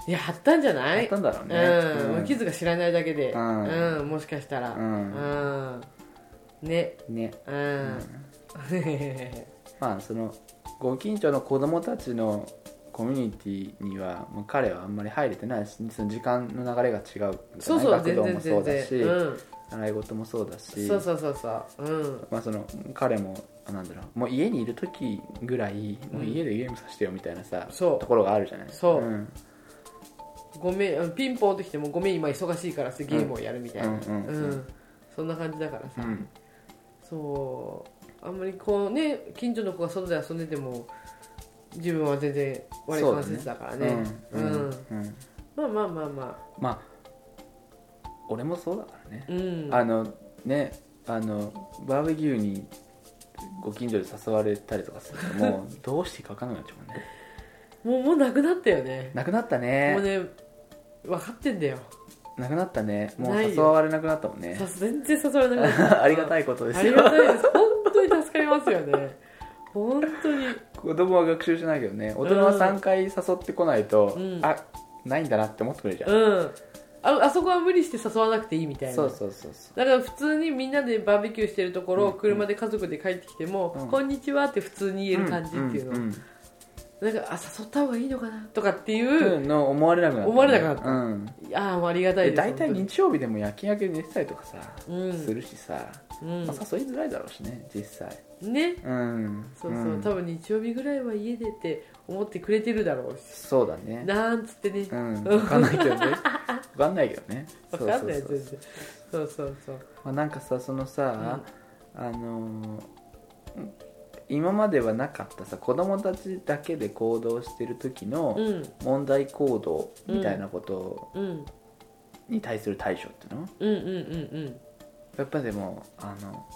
いやあったんじゃないあったんだろうねうんうんキズが知らないだけで、ううんもしかしたら、ううんね。ね。うん、まあそのご近所の子供たちのコミュニティにはもう彼はあんまり入れてないしその時間の流れが違う。そうそう学童もそう全だし、然、うん、習い事もそうだし。そうそうそうそう。うん。まあ、その彼もあなんだろう。もう家にいる時ぐらいもう家でゲームさせてよみたいなさ、ところがあるじゃない。そう。ん。ごめんピンポンってきてもごめん今忙しいからってゲームをやるみたいな、そんな感じだからさ、うんそう。あんまりこうね近所の子が外で遊んでても自分は全然割り関節だからね。うん。うん。うん。まあまあまあままあ俺もそうだからね。あ、うん。あのねあのバーベキューにご近所で誘われたりとかするともう どうしていいか分かんなくなっちゃうもんね。もうもうなくなったよね。なくなったもうねね分かってんだよなくなったね。もう誘われなくなったもんね。さ全然誘われなくなった。ありがたいことですよ。ありがたいです。本当に助かりますよね。本当に。子供は学習しないけどね。大人は3回誘ってこないと、うん。あないんだなって思ってくれるじゃん、うん。ああそこは無理して誘わなくていいみたいな。そうそうそうそう。だから普通にみんなでバーベキューしてるところをうん車で家族で帰ってきても、うん。こんにちはって普通に言える感じっていうの、んんなんかあ誘った方がいいのかなとかっていうんう、の思われなくなった、思われなくなった。うん。ああもうありがたいですで大体日曜日でも夜勤明けで寝てたりとかさ、うん。するしさ、うん。まあ、誘いづらいだろうしね実際。ね。うん。そうそう、ん。多分日曜日ぐらいは家でって思ってくれてるだろうし。そうだね。なんつってね。うん。分かんないけどね。分かんないけどね。分かんない全然。そうそうそう。まあ、なんかさそのさ、あのー今まではなかったさ子供たちだけで行動してる時のうん。問題行動みたいなことうん。に対する対処っていうの、うんうんうんやっぱでもあの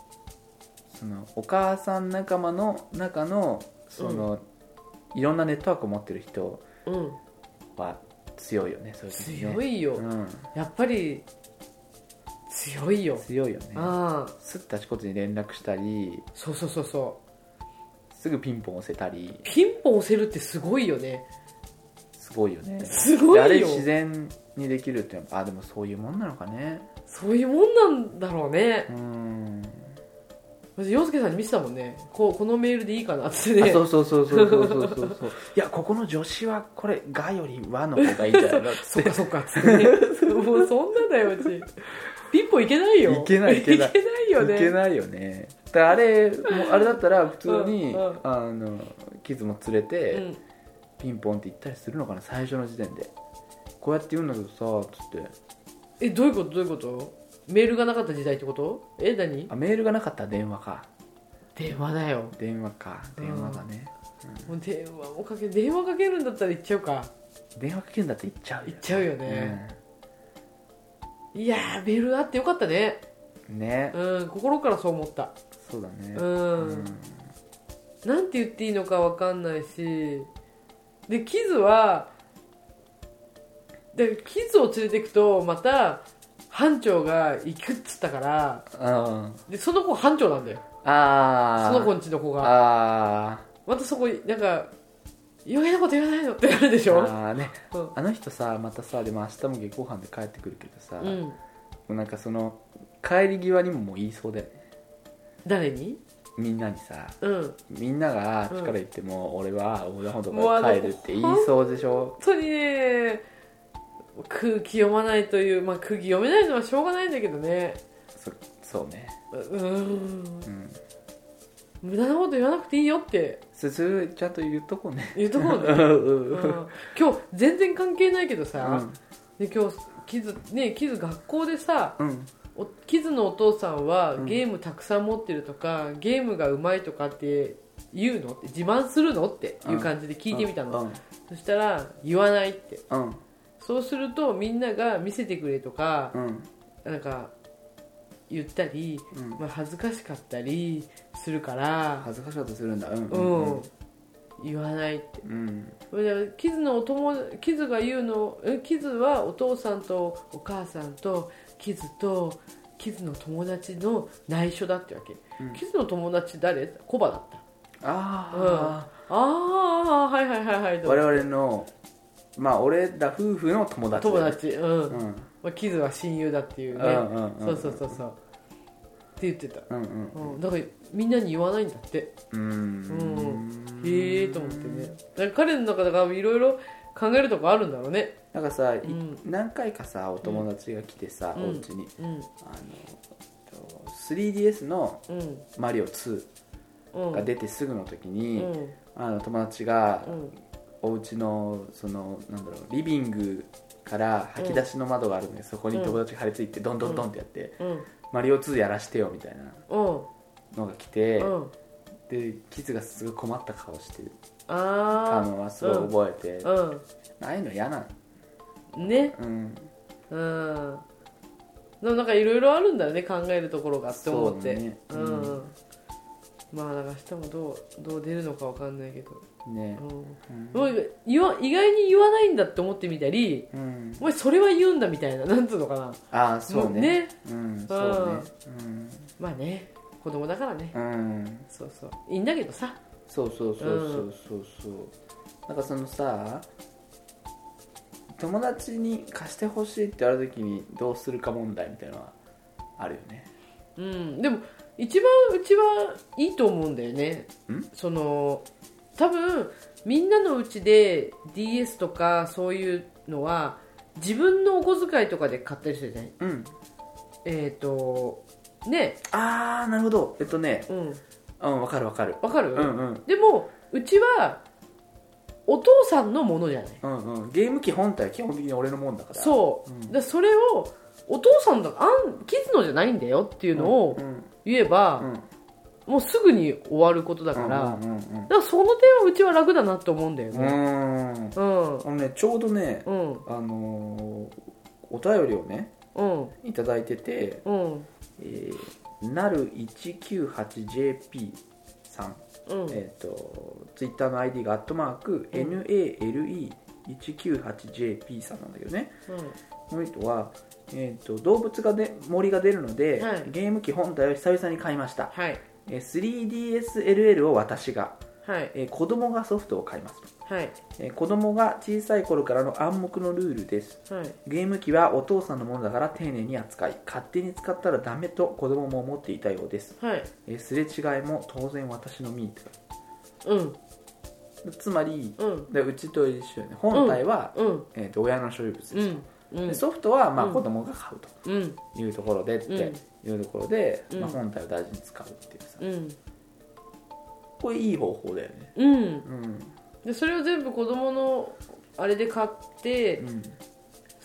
そのお母さん仲間の中のその、いろんなネットワークを持ってる人うん。うんは強いよねそういう時ね。強いよ、うん、やっぱり強いよ。強いよね。ああ。すぐあちこちに連絡したり。そうそうそうそうすぐピンポン押せたり。ピンポン押せるってすごいよね。すごいよね。すごいよ。であれ自然にできるってあでもそういうもんなのかね。そういうもんなんだろうね。うん。私洋介さんに見せたもんね。こうこのメールでいいかなってあね。そうそうそうそうそうそうそう。そ ういやここの助詞はこれ「が」より「和」の方がいいんじゃないのっ そっかそっかっつってね。もうそんなだようち。ピンポンいけないよ。いけないいけない。いけないよね。いけないよね。だからあれもうあれだったら普通に、うんうんあのキズも連れて、うん。ピンポンって言ったりするのかな最初の時点で。こうやって言うんだけどさつって。えどういうこと？どういうこと？メールがなかった時代ってこと？え何？あメールがなかったら電話か。電話だよ。電話か。電話だね、もう電話もかけ電話かけるんだったら行っちゃうか。電話かけるんだって言っちゃうよ。行っちゃうよね、いやーメールあってよかったね。うんね。うん心からそう思ったそうだね。うん。なんて言っていいのか分かんないし。でキズはでキズを連れてくとまた班長が行くっつったからうん。でその子班長なんだよ。ああその子んちの子が。あまたそこなんか余計なこと言わないのってなるでしーょ？あーね。うん。あの人さまたさでも明日も下校班で帰ってくるけどさ、もうん。うなんかその帰り際にももう言いそうだよね誰に？みんなにさうん。みんなが力言っても、俺は横断歩道から帰るって言いそうでしょ？本当にね空気読まないというまあ空気読めないのはしょうがないんだけどね。そそうね。ううん。うん。無駄なこと言わなくていいよって。そそれちゃんと言っとこうね。言うとこうね、うん。うん。今日全然関係ないけどうさ、ん。で今日キズねキズ学校でさうん。おキズのお父さんはうん。ゲームたくさん持ってるとか、ゲームがうまいとかって言うのって自慢するのっていう感じで聞いてみたの、うん。そしたら言わないって。うん。そうするとみんなが見せてくれとかう、ん。なんか言ったり、うん。まあ、恥ずかしかったりするから、恥ずかしいことするんだ。うん。うん。言わないって。うん。キズのお友キズが言うのえキズはお父さんとお母さんとキズとキズの友達の内緒だってわけ、うん。キズの友達誰？コバだった。あああはいはいはいはい。あ我々のまあ俺ら夫婦の友達。友達。うん、うん。まあ、キズは親友だっていうね、うんうんうんそうそうそうそう。って言ってた、うんうんうん、だからみんなに言わないんだって。うーん。うん。へえと思ってね。だから彼の中でいろいろ考えるとこあるんだろうねなんかさ、何回かさお友達が来てさ、うん。おうん。あのと 3DS のうん「マリオ2うん」が出てすぐの時うに、ん。あの友達がうん。お家のそのなんだろうリビングから吐き出しの窓があるんで、そこに友達が張り付いてドンドンドンってやってうん「マリオ2やらしてよ」みたいなうん。のが来て、うん。でキズがすごい困った顔してたあのはすごい覚えて、あああいうの嫌なうんね。うん。うん。でもなんかいろいろあるんだよね考えるところがって思って。そうね。ううん。んまあだから明日もどうどう出るのかわかんないけど、ね。うん。もう言わ意外に言わないんだって思ってみたりうん、お前それは言うんだみたいななんつうのかな。ああそうね。ね。うんそうね。まあね子供だからね。うん、うん、そうそう。いいんだけどさ。そうそうそうそうそうそう。なんかそのさ友達に貸してほしいって言われた時にどうするか問題みたいなのはあるよね。うん。でも一番うちはいいと思うんだよね。んその多分みんなのうちで DS とかそういうのは自分のお小遣いとかで買ったりするじゃない？うん。えっ、とね。ああなるほど。えっとね。うん。うんわかるわかる。わかる、うんうん。でもうちはお父さんのものじゃない。うんうん。ゲーム機本体は基本的に俺のもんだから。そう、うん。だからそれをお父さんだあんキズのじゃないんだよっていうのをうん言えば、うん。もうすぐに終わることだから、うんうんうんだからその点はうちは楽だなと思うんだようんね。うん。うん。あのねちょうどねうん。あのーお便りをねうん。いただいててうん。えーなる 198JP さんうん。えっ、とツイッターの ID がアットマークうん。NALE198JP さんなんだけどねこの人は、えー、と動物がで森が出るので、はい。ゲーム機本体を久々に買いました、はい。えー 3DSLL を私が、はい。えー子供がソフトを買いますと、はい。えー子供が小さい頃からの暗黙のルールです。はい。ゲーム機はお父さんのものだから丁寧に扱い勝手に使ったらダメと子供も思っていたようです、はい。えーすれ違いも当然私のミートうん。つまりうん。でうちと一緒よね本体は、うん。えー、と親の所有物です、うん。うん。でソフトはまあうん。子供が買うとうん。いうところでっていうところで、うん。まあ、本体を大事に使うっていうさ、うん。これいい方法だよね。うん。うんでそれを全部子供のあれで買ってうん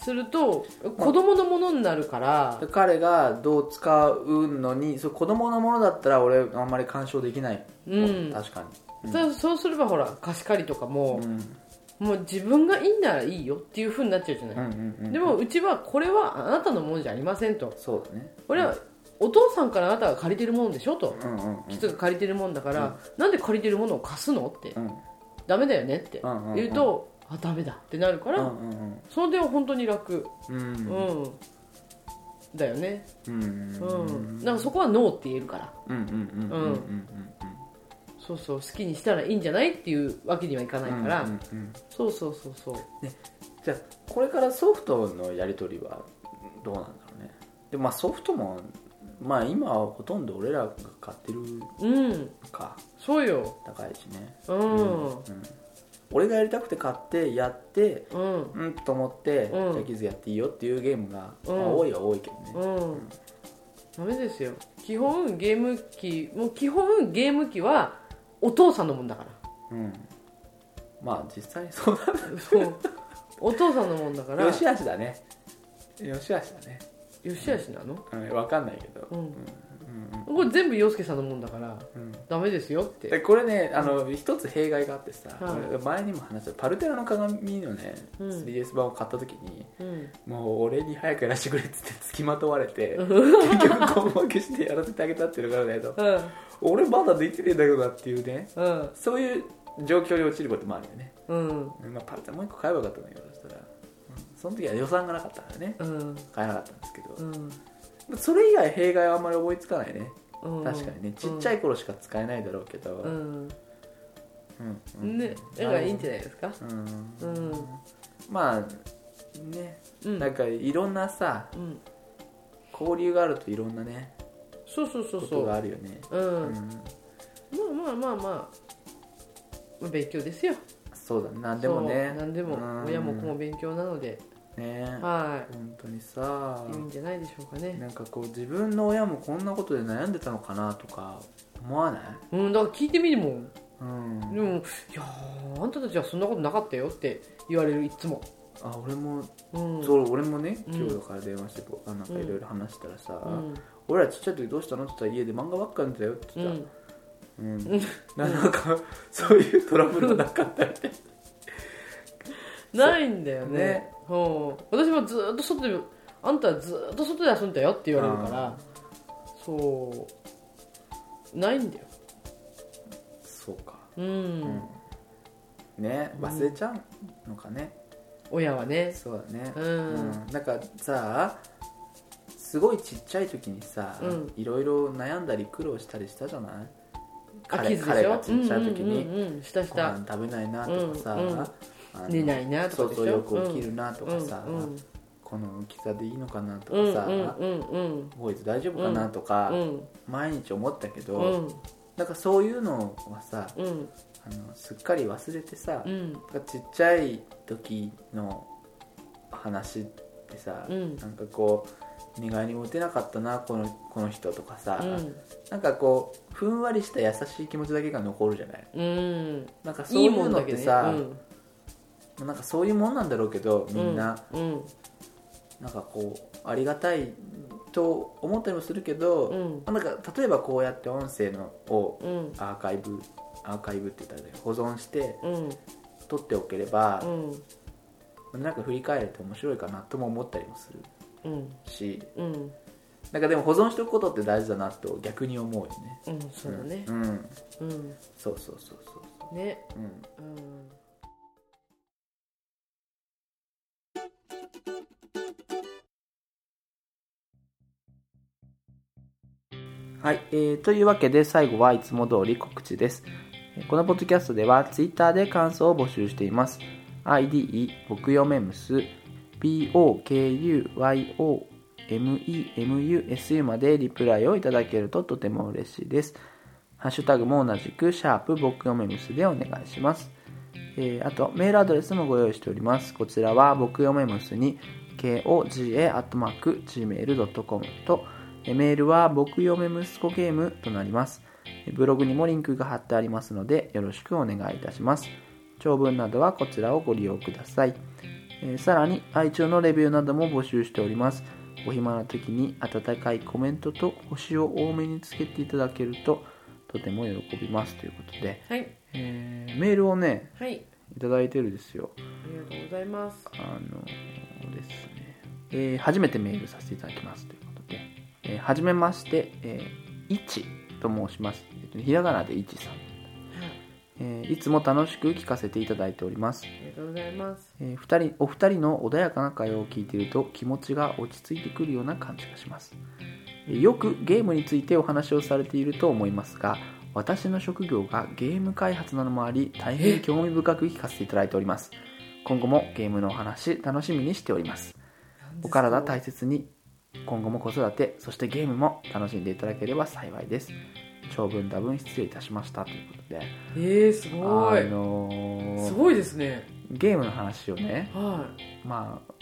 すると子供のものになるからで彼がどう使うのにそれ子供のものだったら俺あんまり干渉できない、うん。確かに、だそうすればほら貸し借りとかもう、ん。もう自分がいいならいいよっていうふうになっちゃうじゃない、うんうんうんでもうちはこれはあなたのものじゃありませんと。そうだね。これはお父さんからあなたが借りてるものでしょと。うんうんうん。キツが借りてるもんだから、なんで借りてるものを貸すのって、うんダメだよねって言うと、あダメだってなるから、その点は本当に楽。うん。うん。うん、だよね。うん。うん、だからそこはノーって言えるから。うんそうそう好きにしたらいいんじゃないっていうわけにはいかないから、そうそうそうそう。じゃあこれからソフトのやり取りはどうなんだろうね。でもまあソフトもまあ今はほとんど俺らが買ってるうん。か。そうよ。高いしね。うん。うん。俺がやりたくて買ってやってうんうんと思って、うん。じゃあキズやっていいよっていうゲームが、うん。まあ多いは多いけどね、うん。ダメですよ。基本ゲーム機もう基本ゲーム機はお父さんのもんだから。うん。まあ実際にそうそう。お父さんのもんだから。だ よしあしだね。よしあしだね、よしあしなの？うん、分かんないけど、うん。うん。これ全部洋介さんのもんだからうん。ダメですよって。でこれねあの一つ弊害があってさ、前にも話したパルテラの鏡のね、うん。3DS 版を買った時にうん。もう俺に早くやらせてくれっつって付きまとわれて結局根負けしてやらせてあげたっていうのがあるんだけどうん。俺まだできてねえんだけどなっていうねうん。そういう状況に陥ることもあるよね、うん。まあ、パルテラもう一個買えばよかったんだけどそしたら、うんその時は予算がなかったからね。うん。買えなかったんですけど。う、ん。それ以外弊害はあんまり思いつかないね。うん。確かにね。ちっちゃい頃しか使えないだろうけど、うん。うんうん。ねだからいいんじゃないですか？うんうん。まあね、うん。なんかいろんなさうん。交流があるといろんなねそうそうそうそう。があるよね。うん、うん。まあまあまあ。まあ勉強ですよそうだね。何でもね。何でもうん。親も子も勉強なので。ね。は本当にさ。いいいんじゃないでしょうかね。なんかこう自分の親もこんなことで悩んでたのかなとか思わない？うんだから聞いてみるもん。うん。でも「いやーあんたたちはそんなことなかったよ」って言われるいつも。あ俺もうん。そう俺もねうん。今日だから電話してこうあなんかいろいろ話したらさ、うん。俺らちっちゃい時どうしたの？って言ったら家で漫画ばっか読んでたよってう言った、うん。なんかそういうトラブルなかったみたいな。いんだよね。う。私もずーっと外であんたはずーっと外で遊んだよって言われるからそうないんだよ。そうか。うん、うん。ね忘れちゃうのかね、親はね。そうだね。うん。なんかさすごいちっちゃい時にさ、うん。いろいろ悩んだり苦労したりしたじゃない？あ彼彼がちっちゃい時に、ごた飯食べないなとかさ、寝ないなとかそうそうよく起きるなとかさ、この大きさでいいのかなとうんかさ、うんうんうんこいつ大丈夫かなとか、うん毎日思ったけど、うん。なんかそういうのはさうん。あのすっかり忘れてさ、ちっちゃい時の話ってさ、うん。なんかこう願いにもてなかったなこのこの人とかさ、うんなんかこうふんわりした優しい気持ちだけが残るじゃない。うん。なんかそういいいうのってさ、うん。なんかそういうもんなんだろうけどみんな、うん。なんかこうありがたいと思ったりもするけど、うん。なんか例えばこうやって音声のをうん。アーカイブアーカイブって言ったら保存してうん。撮っておければう、ん。なんか振り返れて面白いかなとも思ったりもするうん。しうんなんかでも保存しておくことって大事だなと逆に思うよね。うんそうだね。うん、うん。うんそうそうそうそうそねう、うん、うん。はい、えーというわけで最後はいつも通り告知です。えーこのポッドキャストでは Twitter で感想を募集しています。ID 僕よめむす MEMUSU までリプライをいただけるととても嬉しいです。ハッシュタグも同じくシャープ僕よめむすでお願いします。えーあとメールアドレスもご用意しております。こちらは僕よめむすに koga.gmail.com とメールは僕嫁息子ゲームとなります。ブログにもリンクが貼ってありますのでよろしくお願いいたします。長文などはこちらをご利用ください。えーさらに iTunes のレビューなども募集しております。お暇な時に温かいコメントと星を多めにつけていただけるととても喜びます。ということで、はい。えーメールをね、はい。いただいてるんですよ。ありがとうございます。あのですね、えー初めてメールさせていただきます。ということで、えーはじめまして、えー、いちと申します。えっとひらがなでいちさん、はいえーいつも楽しく聞かせていただいております。ありがとうございますえー二人お二人の穏やかな会話を聞いていると気持ちが落ち着いてくるような感じがします。えーよくゲームについてお話をされていると思いますが、私の職業がゲーム開発なのもあり、大変興味深く聞かせていただいております。今後もゲームのお話楽しみにしております。お体大切に今後も子育てそしてゲームも楽しんでいただければ幸いです長文多文失礼いたしましたということで。えー、すごい。あのーすごいですね。ゲームの話をねはまあ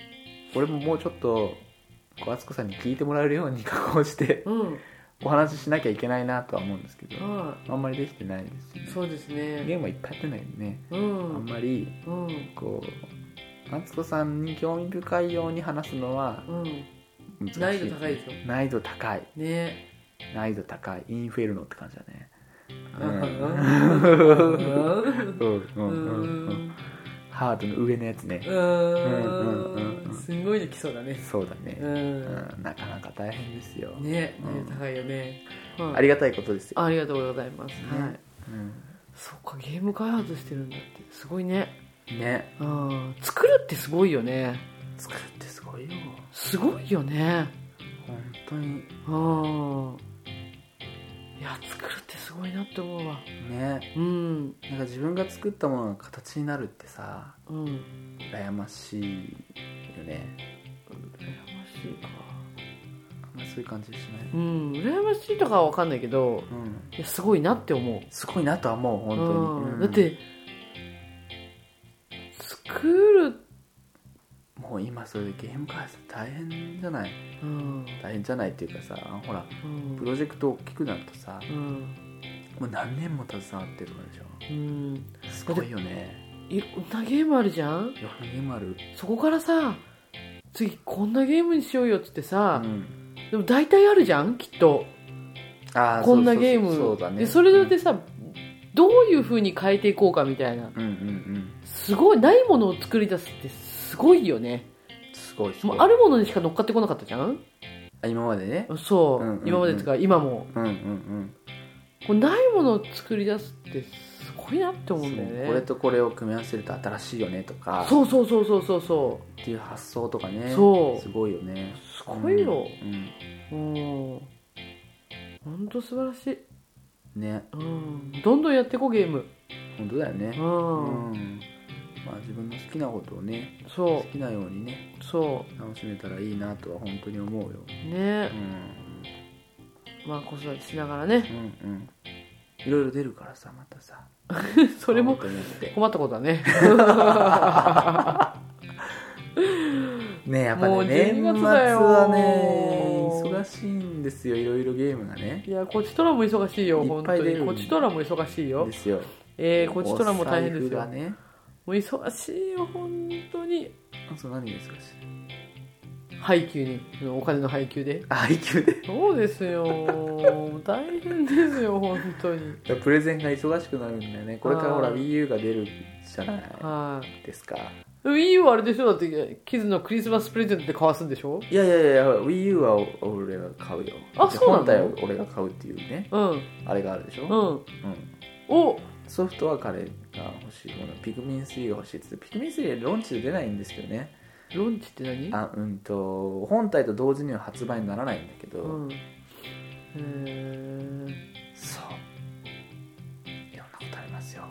俺ももうちょっと小敦子さんに聞いてもらえるように加工していうん。お話ししなきゃいけないなとは思うんですけどはあんまりできてないですよね。いそうですゲねームはいっぱいやってないよね。うあんんまりうん。こう敦子さんに興味深いように話すのはうん。難しい難易度高いでしょ。難易度高い。ね難易度高いインフェルノって感じだね。ハードの上のやつねううん。うん。うん。ん。すん。ごいできそうだねそうだねううん。ん。なかなか大変ですよねうん。高いよねはいありがたいことですよありがとうございますねはいうん。そっかゲーム開発してるん。だってすごいねねうん。作るってすごいよね作るってすごいよすごいよね本当にうんいや作るってすすごいなって思うわ。ね。うん。なんか自分が作ったものが形になるってさうん。羨ましいよね。羨ましいか。あんまりそういう感じしない。うん。羨ましいとかは分かんないけどうん。いやすごいなって思う。すごいなとは思う本当に、うん。うん。だって作るもう今それでゲーム開発大変じゃない？うん。大変じゃないっていうかさほらうん。プロジェクト大きくなるとさうん。もう何年も携わってるからでしょ。うん。すごいよね。いろんなゲームあるじゃん？いろんなゲームある。そこからさ次こんなゲームにしようよっつってさ、うん。でも大体あるじゃん？きっと。あーこんなゲーム。そうだね。でそれでさ、どういう風に変えていこうかみたいな。うんうんうん。すごいないものを作り出すってすごいよね。すごいすごい。もうあるものにしか乗っかってこなかったじゃん？あ今までね。そう、うんうんうん。今までですか今も。うんうんうん。これないものを作り出すってすごいなって思うんだよね。そうこれとこれを組み合わせると新しいよねとか。そうそうそうそうそうそっていう発想とかね。そう。すごいよね。うすごいよ。うんうん。本当素晴らしい、ね。うん、どんどんやっていこうゲーム。本当だよね。う、うんんまあ自分の好きなことをねそ好きなようにねう。そ楽しめたらいいなとは本当に思うよ。うね。うん。まあ子育てしながらね。うんうん。いろいろ出るからさまたさ。それも困ったことだね。ねやっぱね12年末月だよ。はね忙しいんですよいろいろゲームがね。いやこちとらも忙しいよいっ本当ぱい出る。に。こちとらも忙しいよ。ですよ。えー、こちとらも大変ですよ。ねもう忙しいよ本当に。そう何が忙しい？配給にお金の配給で？あ配給で？そうですよ。大変ですよ本当に。プレゼンが忙しくなるんだよね。これからほら WiiU が出るじゃないはい。ですか。WiiU はあれでしょ？だってキズのクリスマスプレゼントで交わすんでしょ？いやいやいや WiiU は俺が買うよ。あそうなの？本体を俺が買うっていうね。うん。あれがあるでしょ、うん。うん。お！ソフトは彼が欲しい。ものピクミン3が欲しいって言ってピクミン3ローンチで出ないんですけどね。ロンチって何？あうんと本体と同時には発売にならないんだけど、うん。へー。そう。いろんなことありますよ、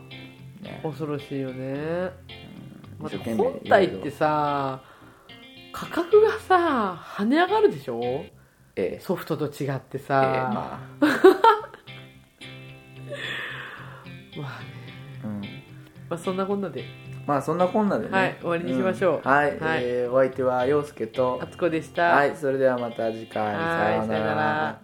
ね。恐ろしいよね。うん。本体ってさ価格がさ跳ね上がるでしょ？ええ。ソフトと違ってええさ、ま まあね。あうんまあそんなこんなで。まあそんなこんなでね。はい終わりにしましょう。ん。はい、はい。えーお相手は陽介と。あつこでした。はい。それではまた次回。はいさよなら